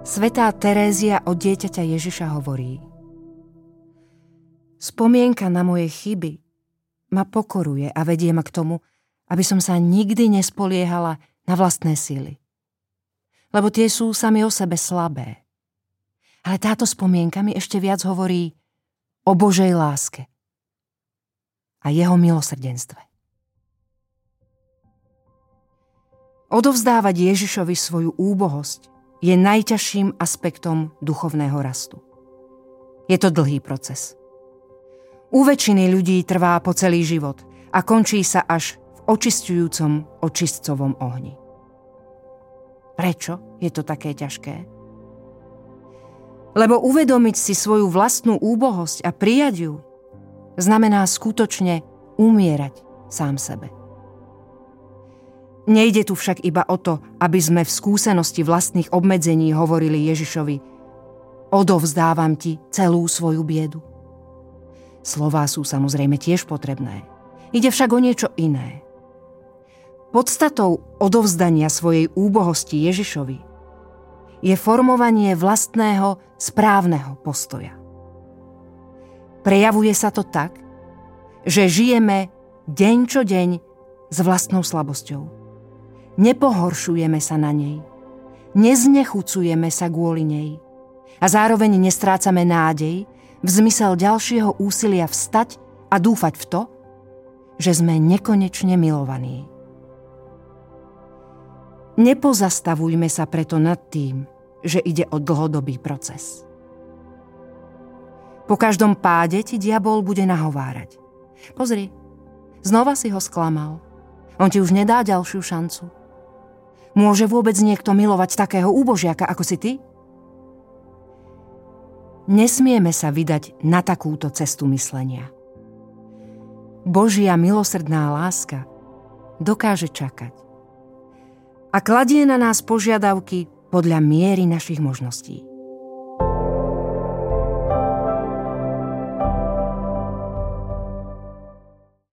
Svetá Terézia od dieťaťa Ježiša hovorí Spomienka na moje chyby ma pokoruje a vedie ma k tomu, aby som sa nikdy nespoliehala na vlastné síly. Lebo tie sú sami o sebe slabé. Ale táto spomienka mi ešte viac hovorí o Božej láske a jeho milosrdenstve. Odovzdávať Ježišovi svoju úbohosť je najťažším aspektom duchovného rastu. Je to dlhý proces. U väčšiny ľudí trvá po celý život a končí sa až v očistujúcom očistcovom ohni. Prečo je to také ťažké? Lebo uvedomiť si svoju vlastnú úbohosť a prijať ju znamená skutočne umierať sám sebe. Nejde tu však iba o to, aby sme v skúsenosti vlastných obmedzení hovorili Ježišovi Odovzdávam ti celú svoju biedu. Slová sú samozrejme tiež potrebné. Ide však o niečo iné. Podstatou odovzdania svojej úbohosti Ježišovi je formovanie vlastného správneho postoja. Prejavuje sa to tak, že žijeme deň čo deň s vlastnou slabosťou Nepohoršujeme sa na nej. Neznechucujeme sa kvôli nej. A zároveň nestrácame nádej v zmysel ďalšieho úsilia vstať a dúfať v to, že sme nekonečne milovaní. Nepozastavujme sa preto nad tým, že ide o dlhodobý proces. Po každom páde ti diabol bude nahovárať. Pozri, znova si ho sklamal. On ti už nedá ďalšiu šancu. Môže vôbec niekto milovať takého úbožiaka ako si ty? Nesmieme sa vydať na takúto cestu myslenia. Božia milosrdná láska dokáže čakať a kladie na nás požiadavky podľa miery našich možností.